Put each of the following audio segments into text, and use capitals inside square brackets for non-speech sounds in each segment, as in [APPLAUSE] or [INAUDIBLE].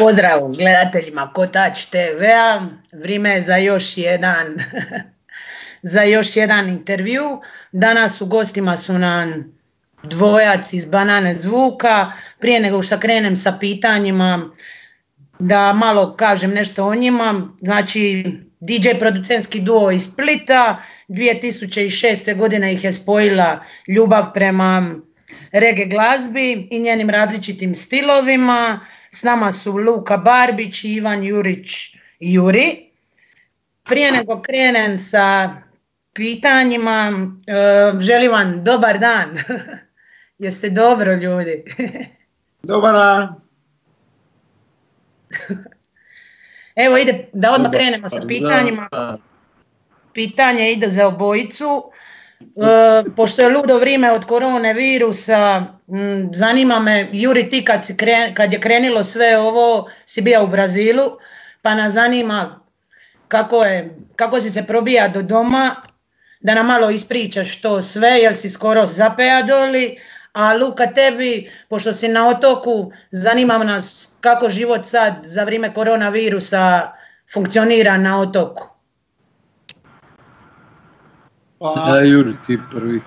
Pozdrav gledateljima Kotač TV-a. Vrijeme je za još jedan [LAUGHS] za još jedan intervju. Danas u gostima su nam dvojac iz Banane Zvuka. Prije nego što krenem sa pitanjima, da malo kažem nešto o njima. Znači, DJ producentski duo iz Splita. 2006. godine ih je spojila ljubav prema reggae glazbi i njenim različitim stilovima. S nama su Luka Barbić i Ivan Jurić Juri. Prije nego krenem sa pitanjima, e, želim vam dobar dan. [LAUGHS] Jeste dobro ljudi? [LAUGHS] Dobar dan. [LAUGHS] Evo ide, da odmah krenemo sa pitanjima. Pitanje ide za obojicu. E, pošto je ludo vrijeme od korone virusa, zanima me, Juri, ti kad, je krenilo sve ovo, si bio u Brazilu, pa nas zanima kako, je, kako si se probija do doma, da nam malo ispričaš to sve, jel si skoro zapeja doli, a Luka tebi, pošto si na otoku, zanima nas kako život sad za vrijeme koronavirusa funkcionira na otoku. Pa, da, Juri, ti prvi.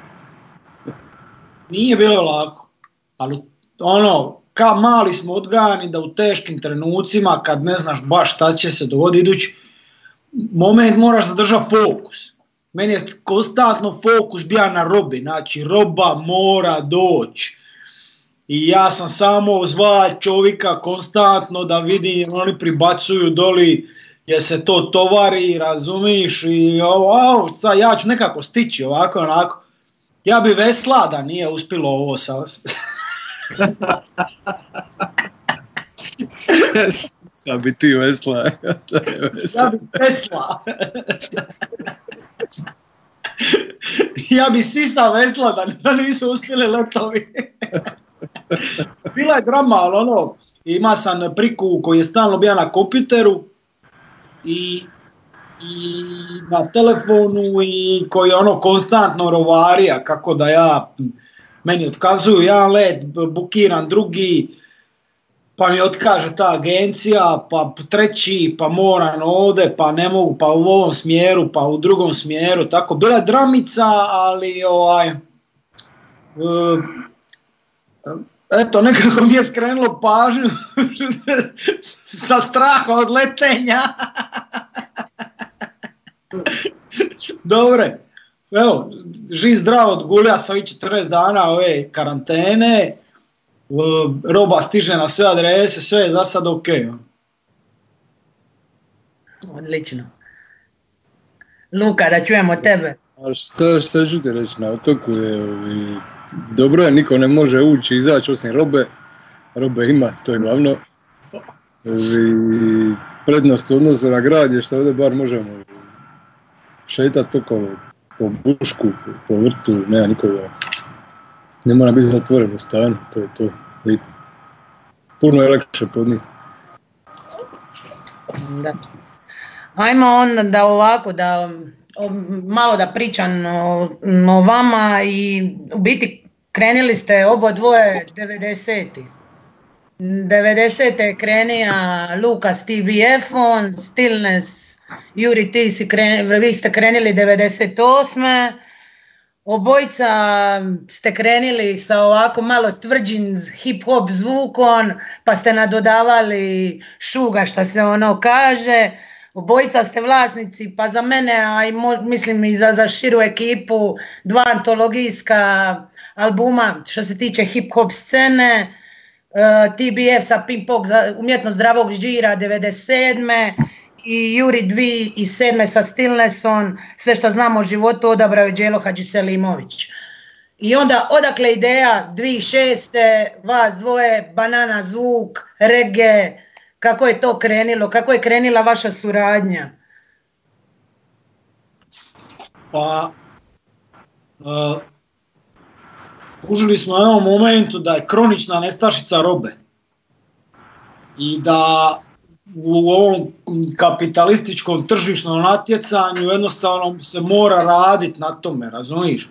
Nije bilo lako, ali ono, ka mali smo odgajani da u teškim trenucima, kad ne znaš baš šta će se dogoditi idući, moment moraš zadržati fokus. Meni je konstantno fokus bio na robi, znači roba mora doći. I ja sam samo zva čovjeka konstantno da vidim, oni pribacuju doli, je se to tovari, razumiš, i ovo, sad ja ću nekako stići ovako, onako. Ja bi vesla da nije uspjelo ovo sa... Sad [LAUGHS] bi ti vesla. ja bi vesla. ja bi sisa vesla da, da nisu uspjeli letovi. Bila je drama, ali ono, ima sam priku koji je stalno bio na kompjuteru, i, i na telefonu i koji ono konstantno rovarija kako da ja, meni otkazuju jedan let, bukiram drugi, pa mi otkaže ta agencija, pa treći, pa moram ovdje, pa ne mogu, pa u ovom smjeru, pa u drugom smjeru, tako. Bila je dramica, ali ovaj, e, eto, nekako mi je skrenulo pažnju [LAUGHS] sa straha od letenja. [LAUGHS] Dobre, evo, živ zdrav od gulja sa ovih 14 dana ove karantene, roba stiže na sve adrese, sve je za sad ok. Odlično. Luka, da čujemo tebe. A šta, šta ću ti reći, na otoku je dobro je, niko ne može ući i izaći osim robe. Robe ima, to je glavno. I prednost u odnosu na grad je što ovdje bar možemo šetati okolo po bušku, po vrtu, nema nikoga. Ne mora biti zatvoren u stanu, to je to. Lipo. Puno je lakše pod njih. Da. Ajmo onda da ovako, da malo da pričam o, o vama i u biti Krenili ste obo dvoje 90. 90. je krenija Lukas TBF, on Stillness, Juri ti si kren, vi ste krenili 98. Obojica ste krenili sa ovako malo tvrđim hip hop zvukom, pa ste nadodavali šuga što se ono kaže. Obojica ste vlasnici, pa za mene, a mislim i za, za širu ekipu, dva antologijska albuma što se tiče hip-hop scene, uh, e, TBF sa Ping Pong umjetno zdravog žira 97. i Juri 2007. sa Stillnessom, sve što znamo o životu odabrao je Đelo Hadžiselimović. I onda odakle ideja 2006. vas dvoje, Banana Zvuk, Rege, kako je to krenilo, kako je krenila vaša suradnja? Pa, uh, kužili smo u jednom momentu da je kronična nestašica robe i da u ovom kapitalističkom tržišnom natjecanju jednostavno se mora raditi na tome, razumiješ?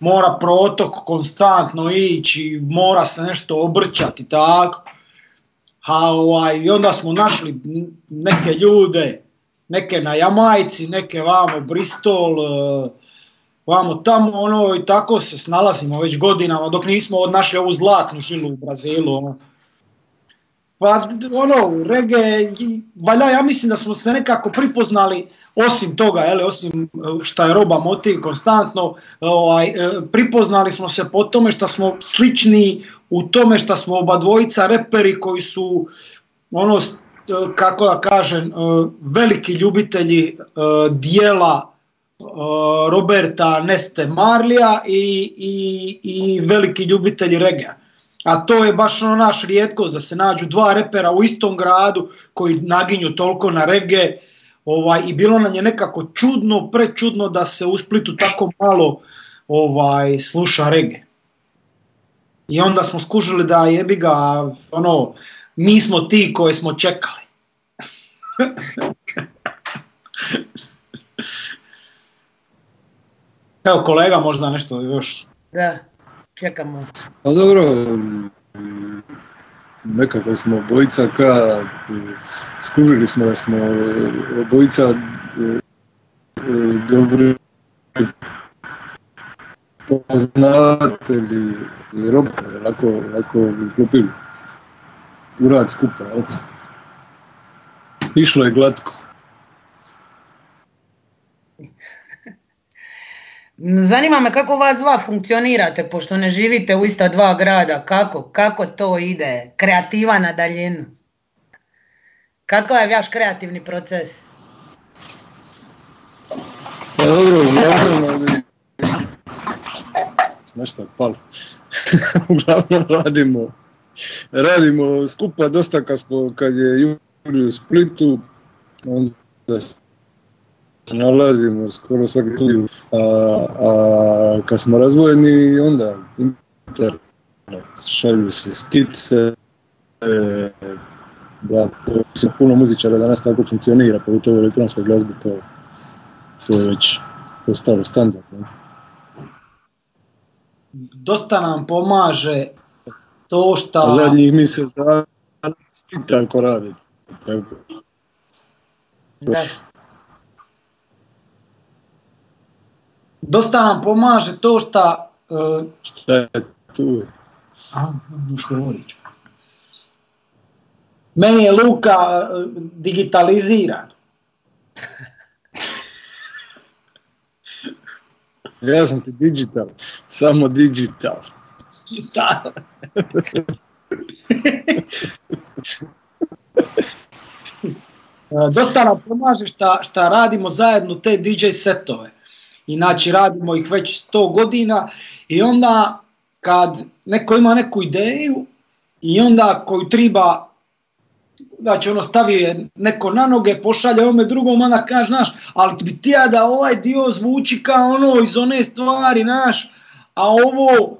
Mora protok konstantno ići, mora se nešto obrćati tako. a ovaj, i onda smo našli neke ljude, neke na Jamajci, neke vamo Bristol, e, vamo tamo, ono, i tako se snalazimo već godinama, dok nismo našli ovu zlatnu žilu u Brazilu, ono. Pa ono, rege, valja, ja mislim da smo se nekako pripoznali, osim toga, jel, osim šta je roba motiv konstantno, ovaj, e, pripoznali smo se po tome što smo slični u tome što smo oba dvojica reperi koji su ono, kako da kažem, e, veliki ljubitelji e, dijela Roberta Neste Marlija i, i, i veliki ljubitelji regea. A to je baš ono naš rijetkost da se nađu dva repera u istom gradu koji naginju toliko na rege ovaj, i bilo nam je nekako čudno, prečudno da se u Splitu tako malo ovaj, sluša rege. I onda smo skužili da jebi ga, ono, mi smo ti koje smo čekali. [LAUGHS] Evo kolega možda nešto još. Da čekamo. Pa dobro, nekako smo obojica ka, skužili smo da smo obojica e, e, dobri poznavatelji robota, lako, lako klopili u rad skupa. Išlo je glatko. Zanima me kako vas dva funkcionirate, pošto ne živite u ista dva grada, kako, kako to ide, kreativa na daljinu? Kako je vaš kreativni proces? Pa dobro, uglavnom, nešto je palo. [LAUGHS] uglavnom radimo, radimo skupa dosta kad, smo, kad je Juri u Splitu, onda nalazimo skoro svaki studiju, a, a kad smo razvojeni onda internet, šalju se skice, e, da, to puno muzičara danas tako funkcionira, pogotovo elektronska glazba, to, to je već postalo standard. Ne? Dosta nam pomaže to što... Zadnjih mjesec dana tako radi. Tako. Da. Dosta nam pomaže to što... Uh, Šta je tu? A, govorić. Meni je Luka uh, digitaliziran. [LAUGHS] Ja sam ti digital, samo digital. Da. [LAUGHS] Dosta nam pomaže šta radimo zajedno te DJ setove. Inače radimo ih već 100 godina i onda kad neko ima neku ideju i onda koju treba znači ono stavi neko na noge, pošalje ovome drugom, onda kaže, naš, ali bi ti ja da ovaj dio zvuči kao ono iz one stvari, naš, a ovo,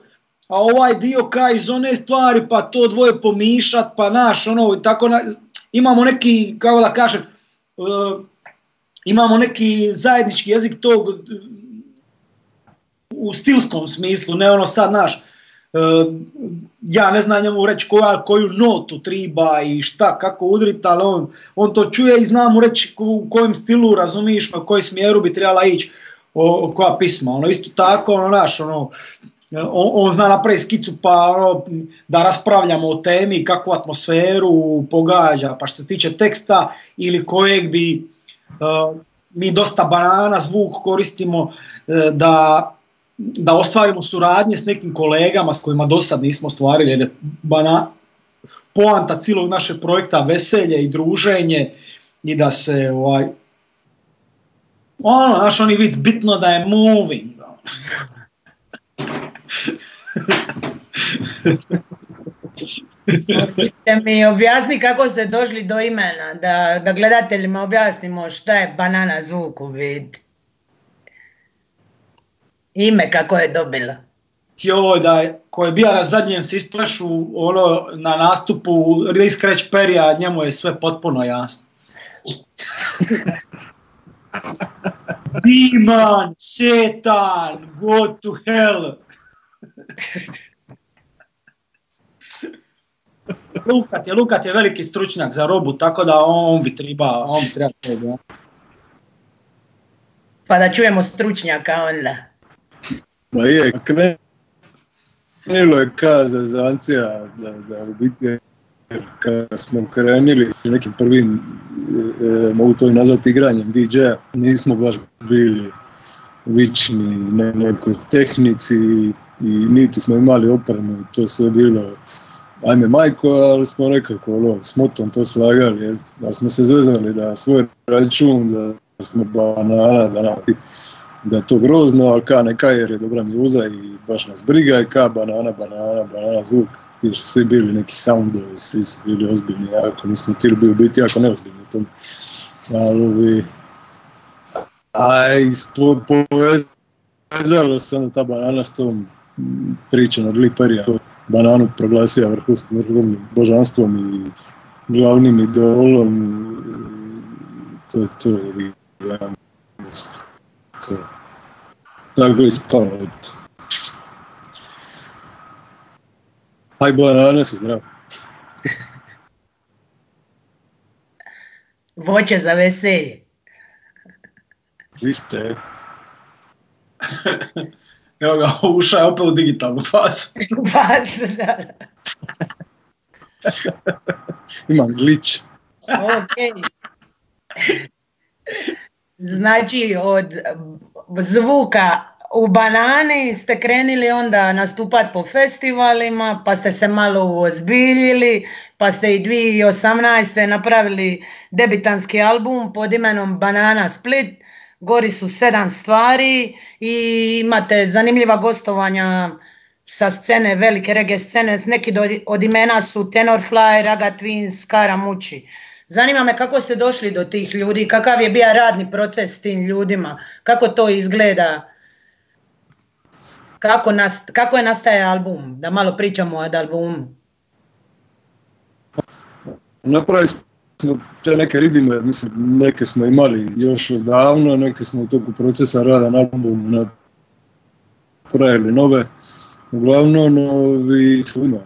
a ovaj dio kao iz one stvari, pa to dvoje pomišat, pa naš, ono, tako, na, imamo neki, kako da kažem, uh, imamo neki zajednički jezik tog u stilskom smislu, ne ono sad, naš, e, ja ne znam njemu reći koja, koju notu triba i šta, kako udriti, ali on, on to čuje i zna mu reći u kojem stilu razumiš, u kojem smjeru bi trebala ići o, koja pisma. Ono, isto tako, ono, naš, ono, on, on zna napraviti skicu pa ono, da raspravljamo o temi, kakvu atmosferu pogađa, pa što se tiče teksta ili kojeg bi mi dosta banana zvuk koristimo uh, da da ostvarimo suradnje s nekim kolegama s kojima do sad nismo ostvarili, jer je bana, poanta cijelog našeg projekta veselje i druženje i da se ovaj, ono, naš oni vic, bitno da je moving. [LAUGHS] Možete mi objasni kako ste došli do imena, da, da gledateljima objasnimo šta je banana zvuk u vid. Ime kako je dobila? Joj, da je, ko je bio na zadnjem se isplešu ono, na nastupu Scratch Perija, njemu je sve potpuno jasno. [LAUGHS] Demon, Satan, go to hell. [LAUGHS] Lukat je, Lukat je veliki stručnjak za robu, tako da on bi treba, on bi treba to, Pa da čujemo stručnjaka onda. Ma je, krenulo je ka zazancija da, da u biti kad smo krenuli nekim prvim, e, e, mogu to i nazvati igranjem DJ-a, nismo baš bili vični na nekoj tehnici i niti smo imali opremu to sve bilo ajme majko, ali smo nekako ono, s motom to slagali, da smo se zezali da svoj račun, da smo banana, da, da je to grozno, ali ka neka jer je dobra mjuza i baš nas briga i ka banana, banana, banana zvuk. I su svi bili neki soundovi, svi su bili ozbiljni, jako mi smo htjeli bi biti jako neozbiljni u tom. Ali a povezalo se onda ta banana s tom pričom od Liperija, bananu proglasio vrhovnim božanstvom i glavnim idolom, to je to, to. Tako je ispalo. Aj banane su zdrav. [LAUGHS] Voće za veselje. Vi ste. [LAUGHS] Evo ga, [LAUGHS] ušao je opet u digitalnu fazu. [LAUGHS] U fazu, da. [LAUGHS] Imam glitch. ok. Znači, od zvuka u banani ste krenili onda nastupati po festivalima, pa ste se malo uozbiljili, pa ste i 2018. napravili debitanski album pod imenom Banana Split gori su sedam stvari i imate zanimljiva gostovanja sa scene, velike reggae scene, neki od imena su Tenor Fly, Raga Twins, Kara Muči. Zanima me kako ste došli do tih ljudi, kakav je bio radni proces s tim ljudima, kako to izgleda, kako, nast, kako je nastaje album, da malo pričamo o albumu. Napravili te neke ridime, mislim, neke smo imali još davno, neke smo u toku procesa rada na albumu napravili nove. Uglavnom, ovi svima,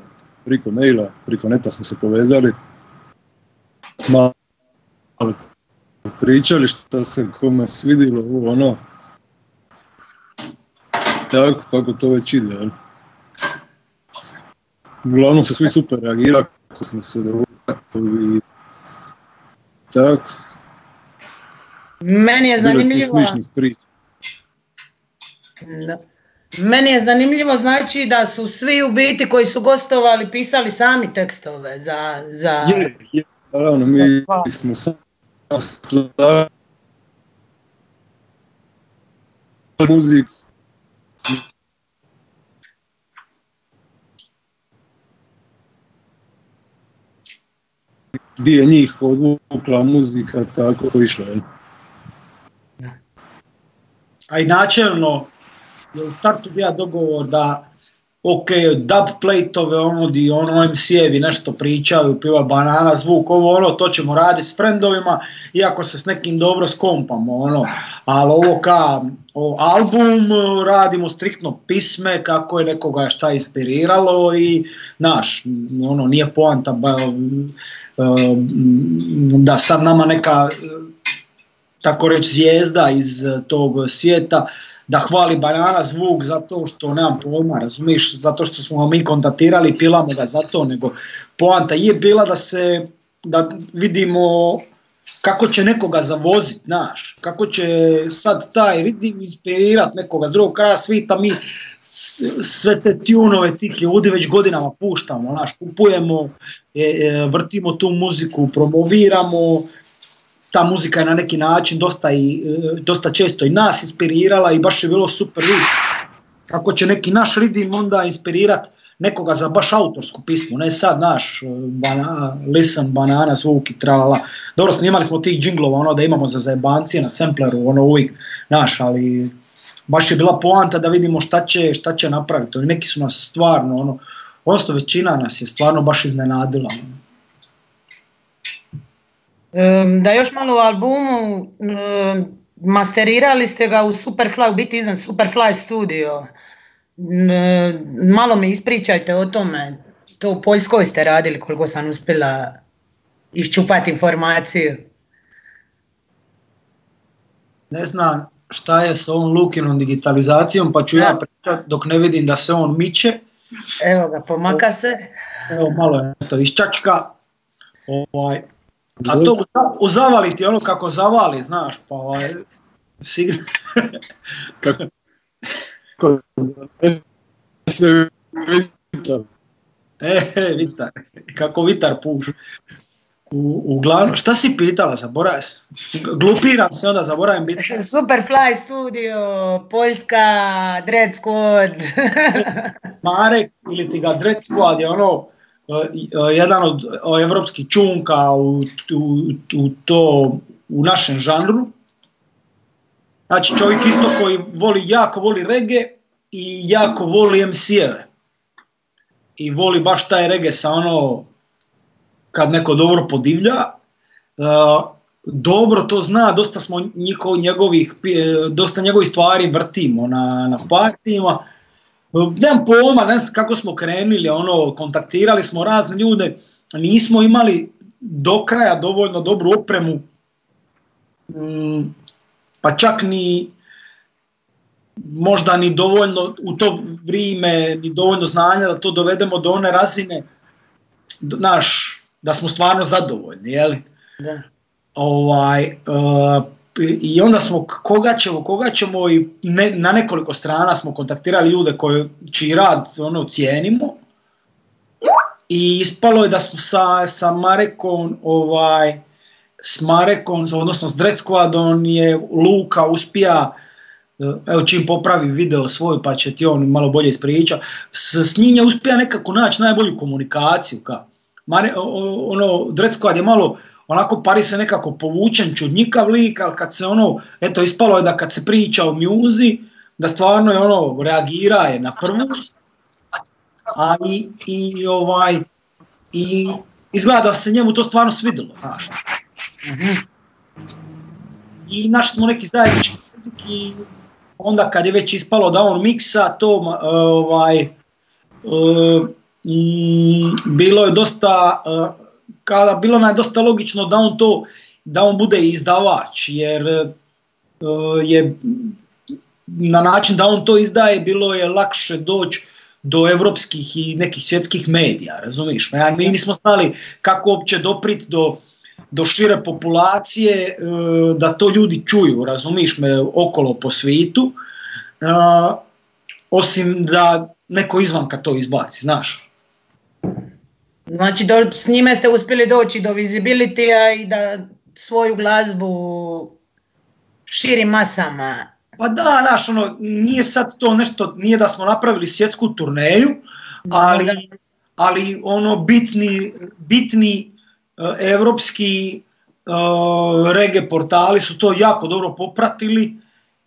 priko maila, priko neta smo se povezali. Malo pričali što se kome svidilo, ono. Tako, kako to već ide, jel? Uglavnom su svi super reagirali, kako smo se dovoljili tako. Meni je zanimljivo... Da. Meni je zanimljivo znači da su svi u biti koji su gostovali pisali sami tekstove za... za... Je, je, naravno, mi smo sami muziku gdje je njih odvukla muzika tako išla. A i načelno u startu bio dogovor da ok, dub plate-ove, ono di ono MC-evi nešto pričaju, piva banana, zvuk, ovo ono, to ćemo raditi s frendovima, iako se s nekim dobro skompamo, ono, ali ovo ka o, album radimo striktno pisme, kako je nekoga šta inspiriralo i, naš, ono, nije poanta, da sad nama neka tako reći zvijezda iz tog svijeta da hvali banana zvuk zato što nemam pojma, razumiješ, zato što smo mi kontaktirali, pilamo ga zato, nego poanta je bila da se, da vidimo kako će nekoga zavoziti, naš, kako će sad taj ridim inspirirat nekoga s drugog kraja svita, mi sve te tunove tih ljudi već godinama puštamo, naš, kupujemo, e, e, vrtimo tu muziku, promoviramo, ta muzika je na neki način dosta, i, e, dosta često i nas inspirirala i baš je bilo super Kako će neki naš ridim onda inspirirat nekoga za baš autorsku pismu, ne sad naš bana, listen, banana, zvuk i tralala. Dobro, snimali smo tih džinglova, ono da imamo za zajebancije na sampleru, ono uvijek, naš, ali baš je bila poanta da vidimo šta će, šta će napraviti. Neki su nas stvarno, ono, odnosno većina nas je stvarno baš iznenadila. Da još malo o albumu, masterirali ste ga u Superfly, u biti iznad Superfly studio. Malo mi ispričajte o tome. to u Poljskoj ste radili, koliko sam uspjela iščupati informaciju. Ne znam šta je s ovom Lukinom digitalizacijom, pa ću ja pričat dok ne vidim da se on miče. Evo ga, pomaka se. Evo malo je to iščačka. Ovaj, a to u za- u zavali ti ono kako zavali, znaš, pa ovaj, sigurno. [LAUGHS] Kako... Kako... Vidi. E, e, vitar, kako vitar puš. U, uglavnom, šta si pitala, zaboravim se. Glupiram se, onda zaboravim biti. [LAUGHS] Superfly studio, Poljska, Dread Squad. [LAUGHS] Marek ili ti ga Dread Squad je ono e, jedan od e, evropskih čunka u, u, u to u našem žanru. Znači čovjek isto koji voli, jako voli rege i jako voli MC-eve. I voli baš taj rege sa ono kad neko dobro podivlja. E, dobro to zna, dosta smo njihov, njegovih, dosta njegovih stvari vrtimo na, na partijima. Nemam pojma, ne znam kako smo krenuli, ono, kontaktirali smo razne ljude, nismo imali do kraja dovoljno dobru opremu, mm, pa čak ni možda ni dovoljno u to vrijeme, ni dovoljno znanja da to dovedemo do one razine, naš, da smo stvarno zadovoljni, jeli? Da. ovaj, uh, i onda smo koga ćemo, koga ćemo i ne, na nekoliko strana smo kontaktirali ljude koji, čiji rad ono, cijenimo i ispalo je da smo sa, sa Marekom ovaj, s Marekom, odnosno s Dread Squadom je Luka uspija eh, evo čim popravi video svoj pa će ti on malo bolje ispriča, s, s njim je uspija nekako naći najbolju komunikaciju. Ka. Mare, ono, Dread Squad je malo onako pari se nekako povučen čudnikav lik, ali kad se ono, eto ispalo je da kad se priča o mjuzi, da stvarno je ono, reagira je na prvu, ali i ovaj, i izgleda da se njemu to stvarno svidjelo, znaš. I našli smo neki zajednički jezik i onda kad je već ispalo da on miksa, to ovaj, e, mm, bilo je dosta, e, kada bilo nam je dosta logično da on to, da on bude izdavač, jer e, je na način da on to izdaje bilo je lakše doći do evropskih i nekih svjetskih medija, razumiješ? Ja, mi nismo znali kako uopće doprit do, do šire populacije, e, da to ljudi čuju, razumiješ me, okolo po svitu, e, osim da neko izvanka to izbaci, znaš. Znači, do, s njime ste uspjeli doći do visibilitya i da svoju glazbu širim masama. Pa da, znaš, ono, nije sad to nešto, nije da smo napravili svjetsku turneju, ali, ali ono bitni, bitni uh, evropski uh, rege portali su to jako dobro popratili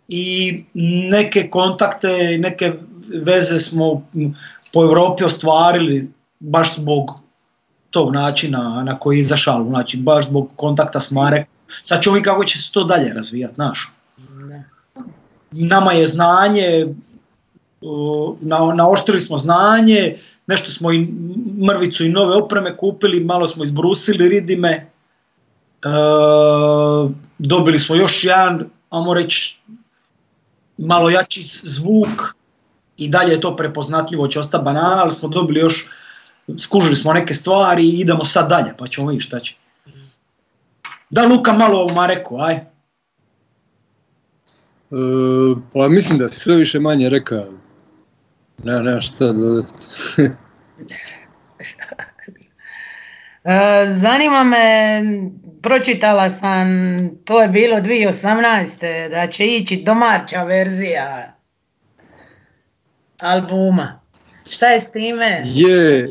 i neke kontakte, neke veze smo po Europi ostvarili baš zbog tog načina na koji je izašao, znači baš zbog kontakta s Marek. Sad ćemo kako će se to dalje razvijati, znaš Da. nama je znanje, na, naoštrili smo znanje, nešto smo i mrvicu i nove opreme kupili, malo smo izbrusili ridime, uh, dobili smo još jedan, ajmo reći, malo jači zvuk i dalje je to prepoznatljivo, će ostati banana, ali smo dobili još, skužili smo neke stvari i idemo sad dalje, pa ćemo vidjeti šta će. Da Luka malo o Mareku, aj. E, pa mislim da si sve više manje rekao. Ne, ne, šta dodati. [LAUGHS] E, zanima me, pročitala sam, to je bilo 2018. da će ići domaća verzija albuma. Šta je s time? Je,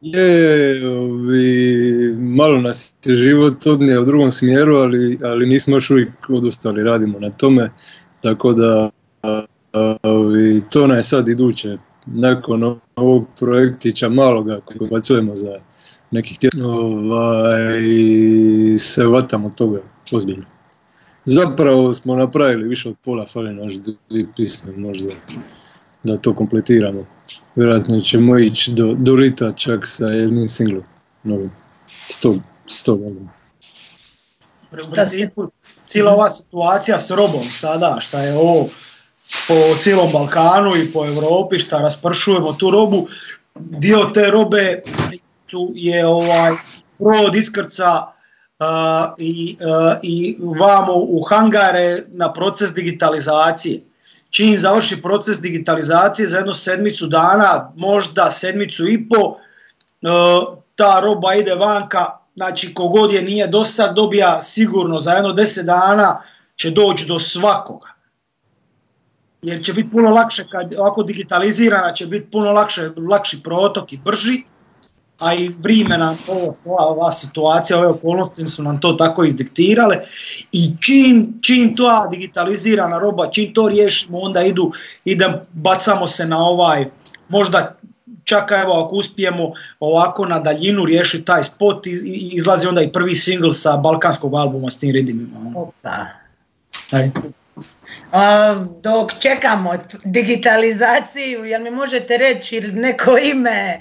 je, ovi, malo nas je život odnio u drugom smjeru, ali, ali nismo još uvijek odustali, radimo na tome, tako da ovi, to nam je sad iduće, nakon ovog projektića maloga koji bacujemo za nekih tjedna, ovaj, se vatamo toga ozbiljno. Zapravo smo napravili više od pola, fali naš dvije pisme možda. da to kompletiramo. Vjerojatno ćemo ići do, do Rita čak sa jednim singlom novim. Sto, sto principu, cijela ova situacija s robom sada, šta je ovo po cijelom Balkanu i po Europi, šta raspršujemo tu robu, dio te robe je ovaj brod iskrca uh, i, uh, i vamo u hangare na proces digitalizacije. Čim završi proces digitalizacije za jednu sedmicu dana, možda sedmicu i po, uh, ta roba ide vanka, znači kogod je nije do sad dobija sigurno za jedno deset dana će doći do svakoga. Jer će biti puno lakše, kad ovako digitalizirana će biti puno lakše, lakši protok i brži, a i vrijeme nam ovo, ova, ova situacija, ove okolnosti su nam to tako izdiktirale i čim, čim to digitalizirana roba, čim to riješimo, onda idu, ide, bacamo se na ovaj, možda čak evo ako uspijemo ovako na daljinu riješiti taj spot, i, izlazi onda i prvi single sa balkanskog albuma s tim ridimima. Opa. dok čekamo digitalizaciju, jel mi možete reći neko ime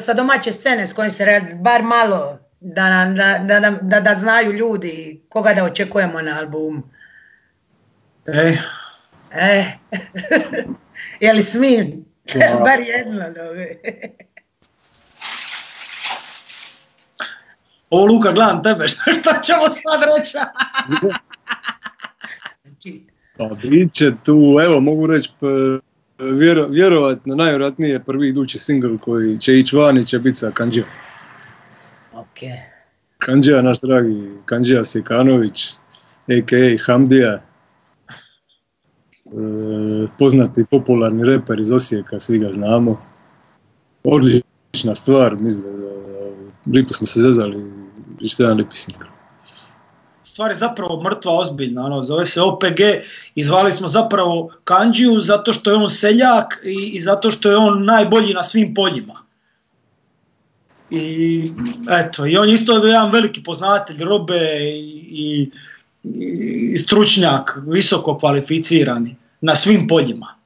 sa domaće scene s kojim se radi, bar malo, da, da, da, da, da znaju ljudi koga da očekujemo na albumu. E. E. [LAUGHS] Je li smijem? [LAUGHS] bar jedno [LAUGHS] Ovo Luka, gledam tebe, šta, ćemo sad reći? pa bit će tu, evo mogu reći vjero, vjerovatno, najvjerojatnije prvi idući single koji će ići van i će biti sa Kanđija. Ok. Kanđija, naš dragi Kanđija Sikanović, a.k.a. Hamdija, e, poznati popularni reper iz Osijeka, svi ga znamo. Odlična stvar, mislim da, lipo smo se zezali i što jedan lipi single stvar je zapravo mrtva ozbiljna, ono, zove se OPG i smo zapravo Kanđiju zato što je on seljak i, i zato što je on najbolji na svim poljima. I eto, i on isto je jedan veliki poznatelj robe i, i, i stručnjak, visoko kvalificirani na svim poljima.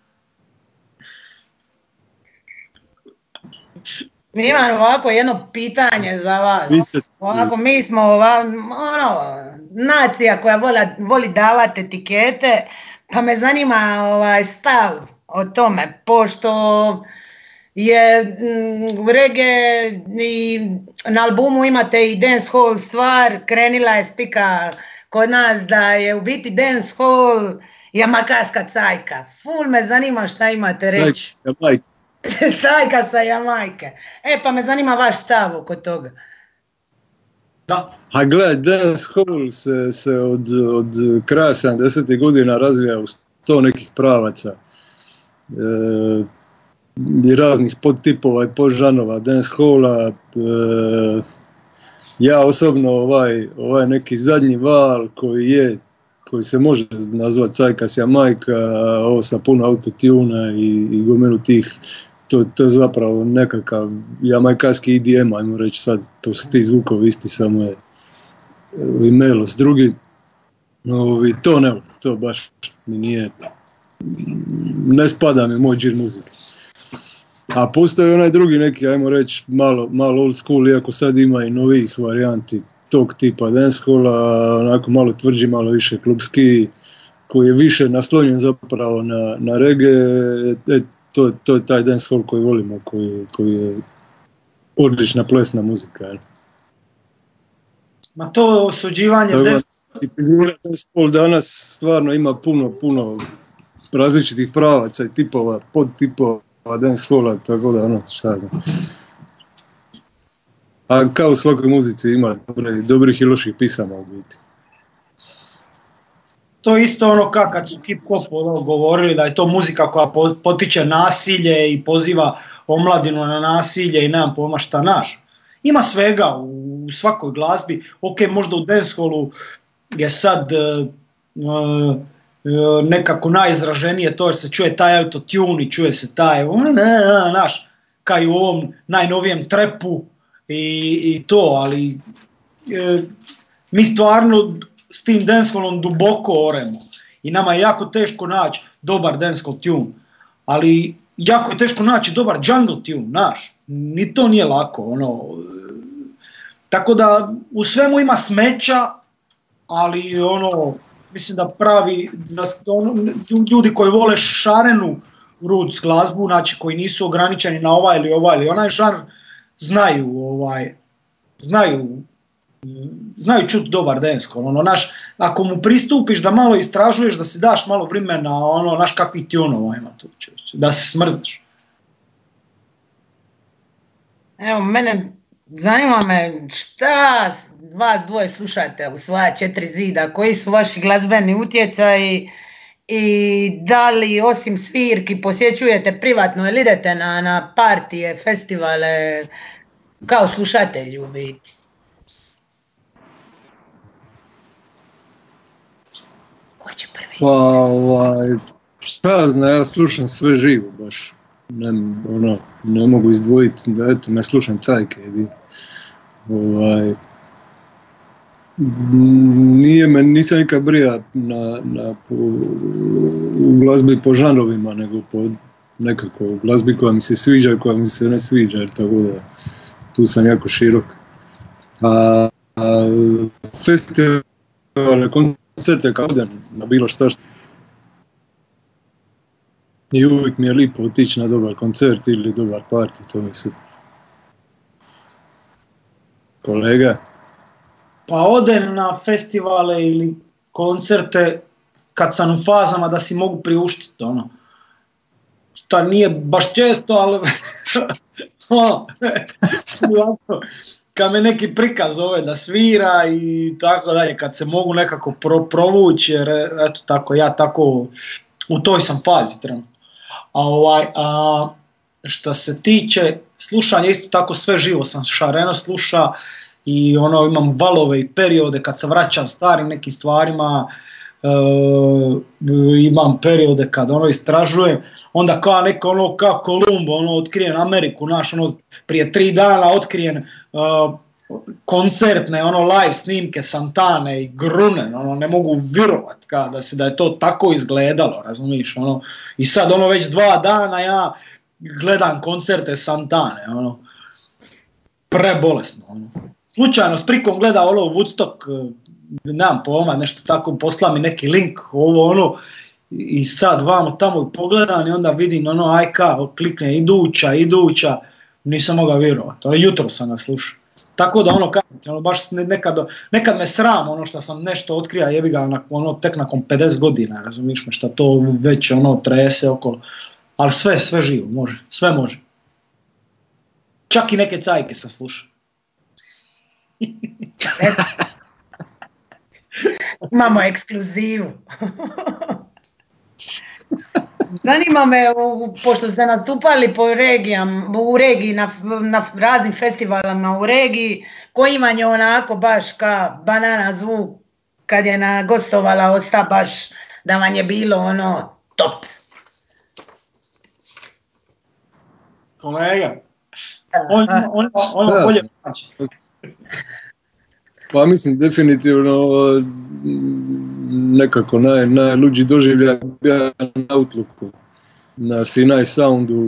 Mi imam ovako jedno pitanje za vas. Ovako, mi smo ono, nacija koja vola, voli davati etikete, pa me zanima ovaj stav o tome, pošto je mm, reggae i na albumu imate i dance hall stvar, krenila je spika kod nas da je u biti dance hall jamakaska cajka. Ful me zanima šta imate reći. [LAUGHS] Sajka sa Jamajke. E, pa me zanima vaš stav oko toga. Da. A gledaj, dance hall se, se od, od kraja 70. godina razvija u sto nekih pravaca. E, i raznih podtipova i podžanova dance halla. E, ja osobno ovaj, ovaj neki zadnji val koji je koji se može nazvati Cajka Jamajka, ovo sa puno autotuna i, i gomilu tih to, to je zapravo nekakav jamajkarski EDM, ajmo reći sad, to su ti zvukovi isti, samo je i melos drugi. Ovi, to ne, to baš mi nije, ne spada mi moj džir muzike. A postoji onaj drugi neki, ajmo reći, malo, malo old school, iako sad ima i novih varijanti tog tipa dancehalla, onako malo tvrđi, malo više klubski, koji je više naslonjen zapravo na, na reggae, e, to, to je taj dancehall koji volimo, koji, koji je odlična plesna muzika. Je. Ma to osuđivanje dancehall danas stvarno ima puno, puno različitih pravaca i tipova, podtipova dancehalla, tako da ono, šta znam. A kao u svakoj muzici ima dobrih i loših pisama u biti to je isto ono kako kad su hip hop ono, govorili da je to muzika koja potiče nasilje i poziva omladinu na nasilje i nemam pojma šta naš. Ima svega u svakoj glazbi, ok, možda u dancehallu je sad uh, nekako najizraženije to jer se čuje taj autotune i čuje se taj, naš, kao i u ovom najnovijem trepu i, i to, ali mi stvarno s tim dancehallom duboko oremo i nama je jako teško naći dobar dancehall tune. ali jako je teško naći dobar jungle tune, naš, ni to nije lako, ono, tako da u svemu ima smeća, ali ono, mislim da pravi, da ono, ljudi koji vole šarenu roots glazbu, znači koji nisu ograničeni na ovaj ili ovaj ili onaj žar, znaju ovaj, znaju znaju čut dobar densko, ono, naš, ako mu pristupiš da malo istražuješ, da si daš malo vremena, ono, naš kakvi tunova ima tu, da se smrzneš. Evo, mene, zanima me šta vas dvoje slušate u svoja četiri zida, koji su vaši glazbeni utjecaji i da li osim svirki posjećujete privatno ili idete na, na partije, festivale, kao slušatelji u biti? Pa, ovaj, šta zna, ja slušam sve živo baš. Ne, ono, ne mogu izdvojiti da eto, ne slušam cajke. Ovaj, nije me, nisam nikad brija na, na, po, u glazbi po žanrovima, nego po nekako glazbi koja mi se sviđa i koja mi se ne sviđa, jer tako da tu sam jako širok. A, a festival, koncerte kao na bilo šta što i uvijek mi je lipo otići na dobar koncert ili dobar party, to mi je super. Kolega? Pa odem na festivale ili koncerte kad sam u fazama da si mogu priuštiti, ono. Šta nije baš često, ali [LAUGHS] ono, [LAUGHS] kad me neki prikaz zove da svira i tako dalje, kad se mogu nekako pro, provući, jer eto tako, ja tako u toj sam fazi trenutno. A ovaj, a, što se tiče slušanja, isto tako sve živo sam šareno sluša i ono imam valove i periode kad se vraćam starim nekim stvarima, imam periode kad ono istražujem, onda kao neko ono kao Kolumbo, ono otkrijem Ameriku, naš ono prije tri dana otkrijem e, koncertne, ono live snimke Santane i Grunen, ono ne mogu virovat da se da je to tako izgledalo, razumiješ, ono i sad ono već dva dana ja gledam koncerte Santane, ono prebolesno, ono. Slučajno s prikom gleda ono Woodstock, e, nemam pojma, nešto tako, posla mi neki link, ovo ono, i sad vamo tamo pogledam i onda vidim ono ajka, klikne iduća, iduća, nisam mogao vjerovati, ono jutro sam ga slušao. Tako da ono, ono baš nekad, nekad me sram ono što sam nešto otkrija jebi ga ono, tek nakon 50 godina, razumiješ me, što to već ono trese oko, ali sve, sve živo, može, sve može. Čak i neke cajke sam slušao. [LAUGHS] [LAUGHS] Imamo ekskluzivu. [LAUGHS] Zanima me, pošto ste nastupali po regijam, u regiji, na, na raznim festivalama u regiji, koji vam je onako baš ka banana zvuk kad je na gostovala osta baš da vam je bilo ono top? Kolega, on, on, on, bolje Pa mislim definitivno nekako naj, najluđi doživljaj bija na Outlooku, na Sinai Soundu,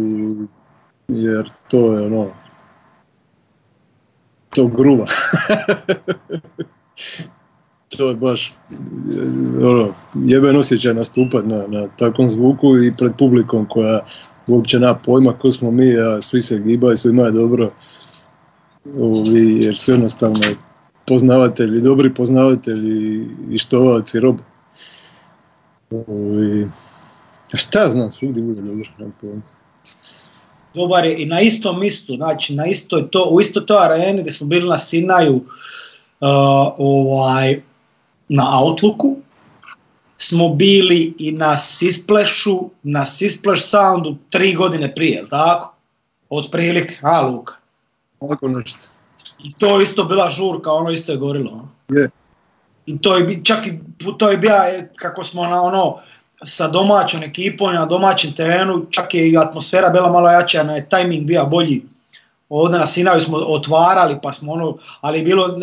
jer to je ono, to gruva. [LAUGHS] to je baš ono, jeben osjećaj nastupat na, na takvom zvuku i pred publikom koja uopće nema pojma ko smo mi, a svi se gibaju, svi imaju dobro, Ovi, jer su jednostavno poznavatelji, dobri poznavatelji i štovalci roba. Ovi, a šta znam, svugdje bude dobro. Dobar je i na istom mistu, znači na istoj to, u istoj to areni gdje smo bili na Sinaju, uh, ovaj, na Outlooku, smo bili i na Sisplashu, na Sisplash Soundu tri godine prije, tako? Otprilike, a Luka? Tako nešto. I to isto bila žurka, ono isto je gorilo. Ono. Je. I to je, čak i to je bila kako smo na ono sa domaćom ekipom na domaćem terenu, čak je i atmosfera bila malo jača, na je tajming bio bolji. ovdje na Sinaju smo otvarali pa smo ono, ali je bilo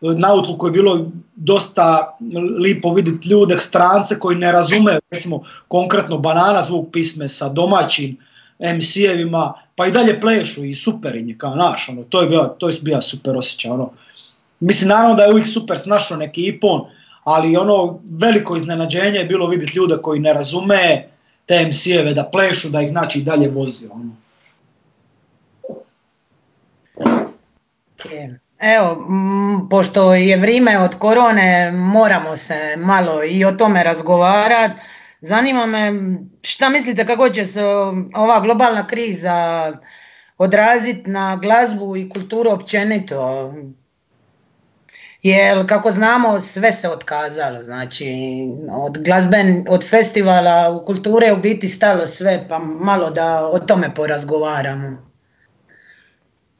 na utluku je bilo dosta lipo vidjeti ljude, strance koji ne razume recimo konkretno banana zvuk pisme sa domaćim MC-evima, pa i dalje plešu i super je kao naš, ono, to je bila, to je bila super osjećaj, ono. Mislim, naravno da je uvijek super s našom ekipom, ali ono veliko iznenađenje je bilo vidjeti ljude koji ne razume te MC-eve da plešu, da ih znači dalje vozi, ono. Evo, pošto je vrijeme od korone, moramo se malo i o tome razgovarati. Zanima me šta mislite kako će se ova globalna kriza odraziti na glazbu i kulturu općenito? Jer kako znamo sve se otkazalo, znači od glazben, od festivala u kulture u biti stalo sve, pa malo da o tome porazgovaramo.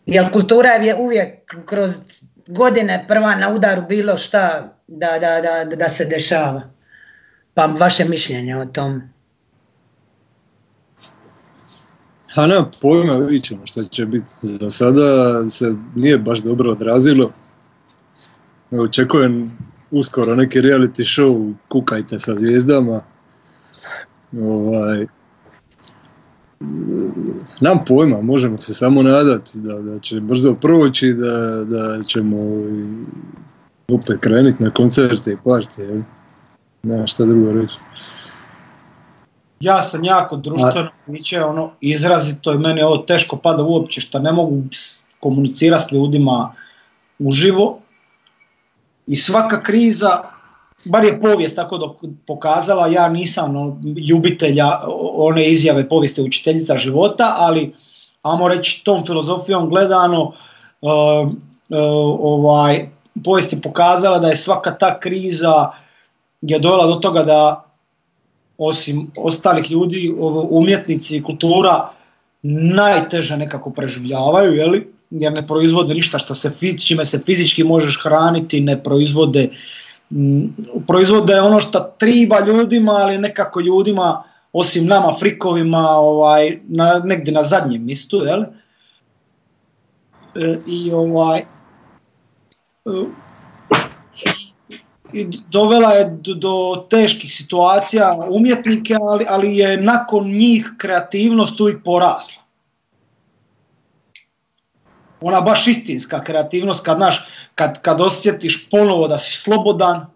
Jer kultura je uvijek kroz godine prva na udaru bilo šta da, da, da, da se dešava. Pa vaše mišljenje o tom? A nema pojma, vidit ćemo šta će biti. Za sada se nije baš dobro odrazilo. Očekujem uskoro neki reality show, kukajte sa zvijezdama. Ovaj, nam pojma, možemo se samo nadati da, da će brzo proći, da, da ćemo opet krenuti na koncerte i partije. Nema šta drugo reći. Ja sam jako društveno biće, ono, izrazito i meni ovo teško pada uopće što ne mogu komunicirati s ljudima uživo. I svaka kriza bar je povijest tako dok pokazala, ja nisam no, ljubitelja one izjave povijeste učiteljica života, ali amo reći tom filozofijom gledano uh, uh, ovaj, povijest je pokazala da je svaka ta kriza je dovela do toga da osim ostalih ljudi, umjetnici i kultura najteže nekako preživljavaju, jeli? jer ne proizvode ništa što se, čime se fizički možeš hraniti, ne proizvode Mm, proizvode ono što triba ljudima, ali nekako ljudima, osim nama frikovima, ovaj, na, negdje na zadnjem mistu, jel? E, I ovaj, e, i dovela je do, teških situacija umjetnike, ali, ali je nakon njih kreativnost uvijek porasla. Ona baš istinska kreativnost kad, naš, kad, kad osjetiš ponovo da si slobodan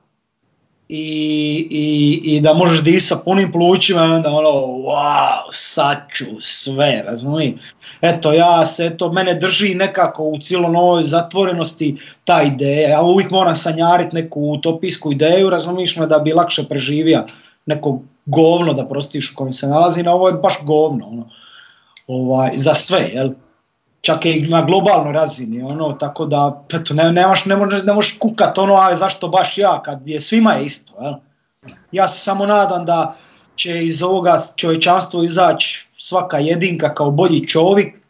i, i, i da možeš disati punim plućima i onda ono, wow, sad ću sve, razumiješ? Eto, ja se, eto, mene drži nekako u cijelo novoj zatvorenosti ta ideja. Ja uvijek moram sanjariti neku utopijsku ideju, razumiješ me, da bi lakše preživio neko govno da prostiš u kojem se nalazi, na ovo je baš govno, ono, ovaj, za sve, jel? Čak i na globalnoj razini, ono, tako da, eto, ne, nemaš, ne, možeš, ne možeš kukat ono, a zašto baš ja, kad je svima isto, jel? Ja se samo nadam da će iz ovoga čovječanstva izaći svaka jedinka kao bolji čovjek,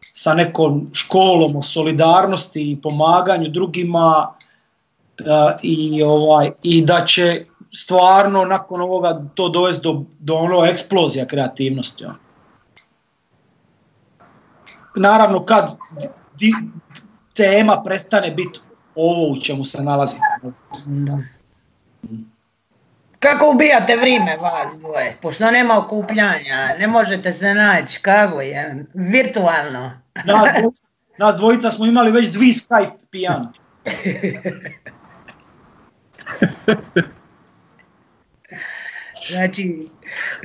sa nekom školom o solidarnosti i pomaganju drugima uh, i, ovaj, i da će stvarno nakon ovoga to dovesti do, do ono eksplozija kreativnosti. Ono naravno kad di, tema prestane biti ovo u čemu se nalazi. Da. Kako ubijate vrijeme vas dvoje? Pošto nema okupljanja, ne možete se naći, kako je? Virtualno. nas, [LAUGHS] dvojica, nas dvojica smo imali već dvi Skype pijan. znači,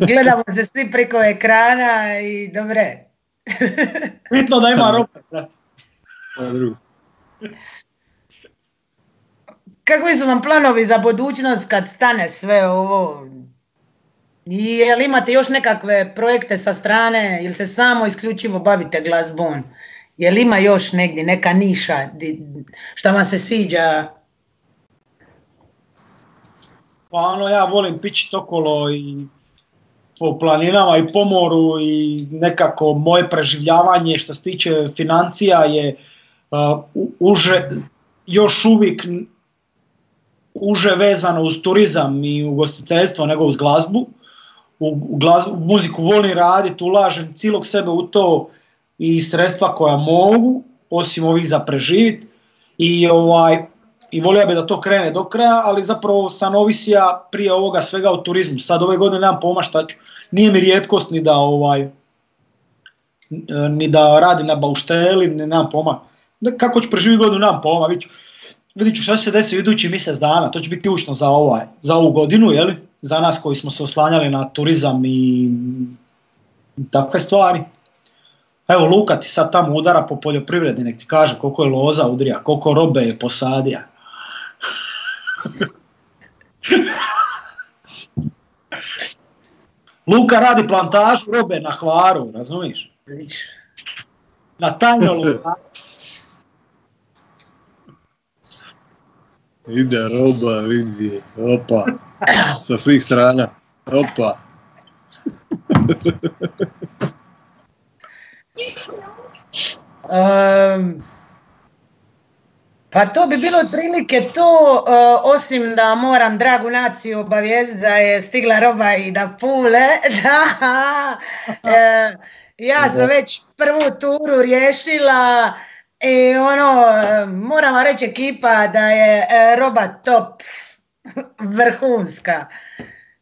gledamo se svi preko ekrana i dobre, Bitno da ima robe, Kakvi su vam planovi za budućnost kad stane sve ovo? I jel imate još nekakve projekte sa strane ili se samo isključivo bavite glazbom? Jel ima još negdje neka niša šta vam se sviđa? Pa ono ja volim pići okolo i po planinama i po moru i nekako moje preživljavanje što se tiče financija je uh, uže, još uvijek uže vezano uz turizam i ugostiteljstvo nego uz glazbu. U, glazbu, muziku volim raditi, ulažem cijelog sebe u to i sredstva koja mogu, osim ovih za preživit. I, ovaj, i volio bi da to krene do kraja, ali zapravo sam ovisija prije ovoga svega u turizmu. Sad ove godine nemam poma šta ću. Nije mi rijetkost ni da ovaj, ni da radi na baušteli, ni nemam poma. Kako ću preživjeti godinu, nemam poma. Vidit ću, vidit ću šta će se desiti idući mjesec dana, to će biti ključno za, ovaj, za ovu godinu, jeli? za nas koji smo se oslanjali na turizam i takve stvari. Evo Luka ti sad tamo udara po poljoprivredi, nek ti kaže koliko je loza udrija, koliko robe je posadija. [LAUGHS] Luka radi plantažu robe na Hvaru, razumiješ? Na tajno [LAUGHS] Ide roba, vidi, opa, sa svih strana, opa. um, pa to bi bilo otprilike to, uh, osim da moram dragu naciju obavijestiti da je stigla roba i da pule. [LAUGHS] Da, uh, ja sam već prvu turu riješila i ono, moram vam reći ekipa da je uh, roba top, [LAUGHS] vrhunska.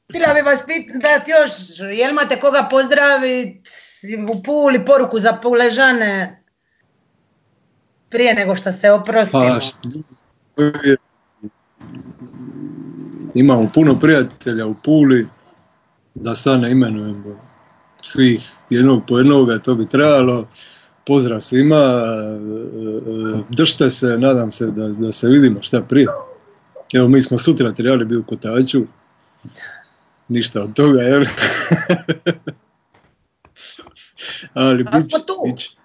Htjela bi vas pitati još, jel imate koga pozdraviti u Puli, poruku za Puležane? Prije nego što se oprostimo? Pa, imamo puno prijatelja u Puli, da sad ne imenujemo svih jednog po jednoga, to bi trebalo. Pozdrav svima, držite se, nadam se da, da se vidimo šta prije. Evo mi smo sutra trebali biti u Kotaču, ništa od toga, jel? [LAUGHS] Ali bit, bit,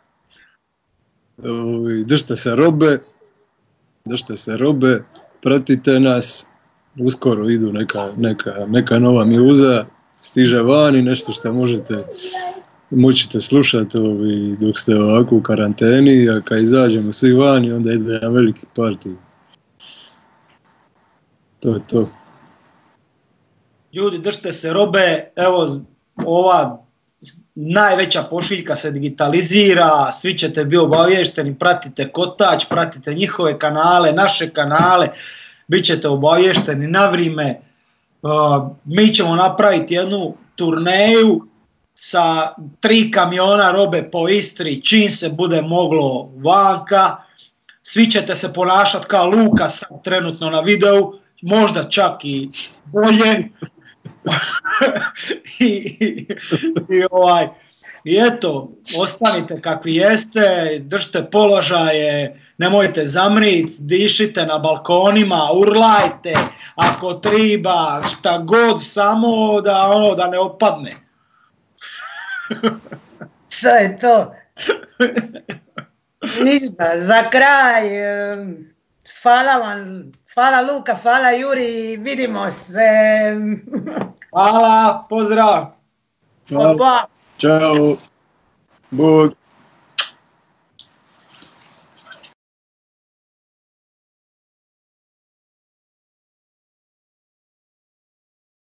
držite se robe, držite se robe, pratite nas, uskoro idu neka, neka, neka nova mjuza, stiže van i nešto što možete moćete slušati ovi, dok ste ovako u karanteni, a kad izađemo svi van i onda ide jedan veliki parti. To je to. Ljudi, držite se robe, evo ova najveća pošiljka se digitalizira, svi ćete biti obavješteni, pratite Kotač, pratite njihove kanale, naše kanale, bit ćete obavješteni na vrijeme. Uh, mi ćemo napraviti jednu turneju sa tri kamiona robe po Istri, čim se bude moglo vanka. Svi ćete se ponašati kao Luka trenutno na videu, možda čak i bolje. [LAUGHS] I, i, ovaj, I eto, ostanite kakvi jeste, držite položaje, nemojte zamrit, dišite na balkonima, urlajte, ako triba, šta god, samo da ono da ne opadne. [LAUGHS] to je to. Ništa, za kraj, hvala vam, hvala Luka, hvala Juri, vidimo se. [LAUGHS] Hvala, pozdrav. Hvala. Ćao. Bog.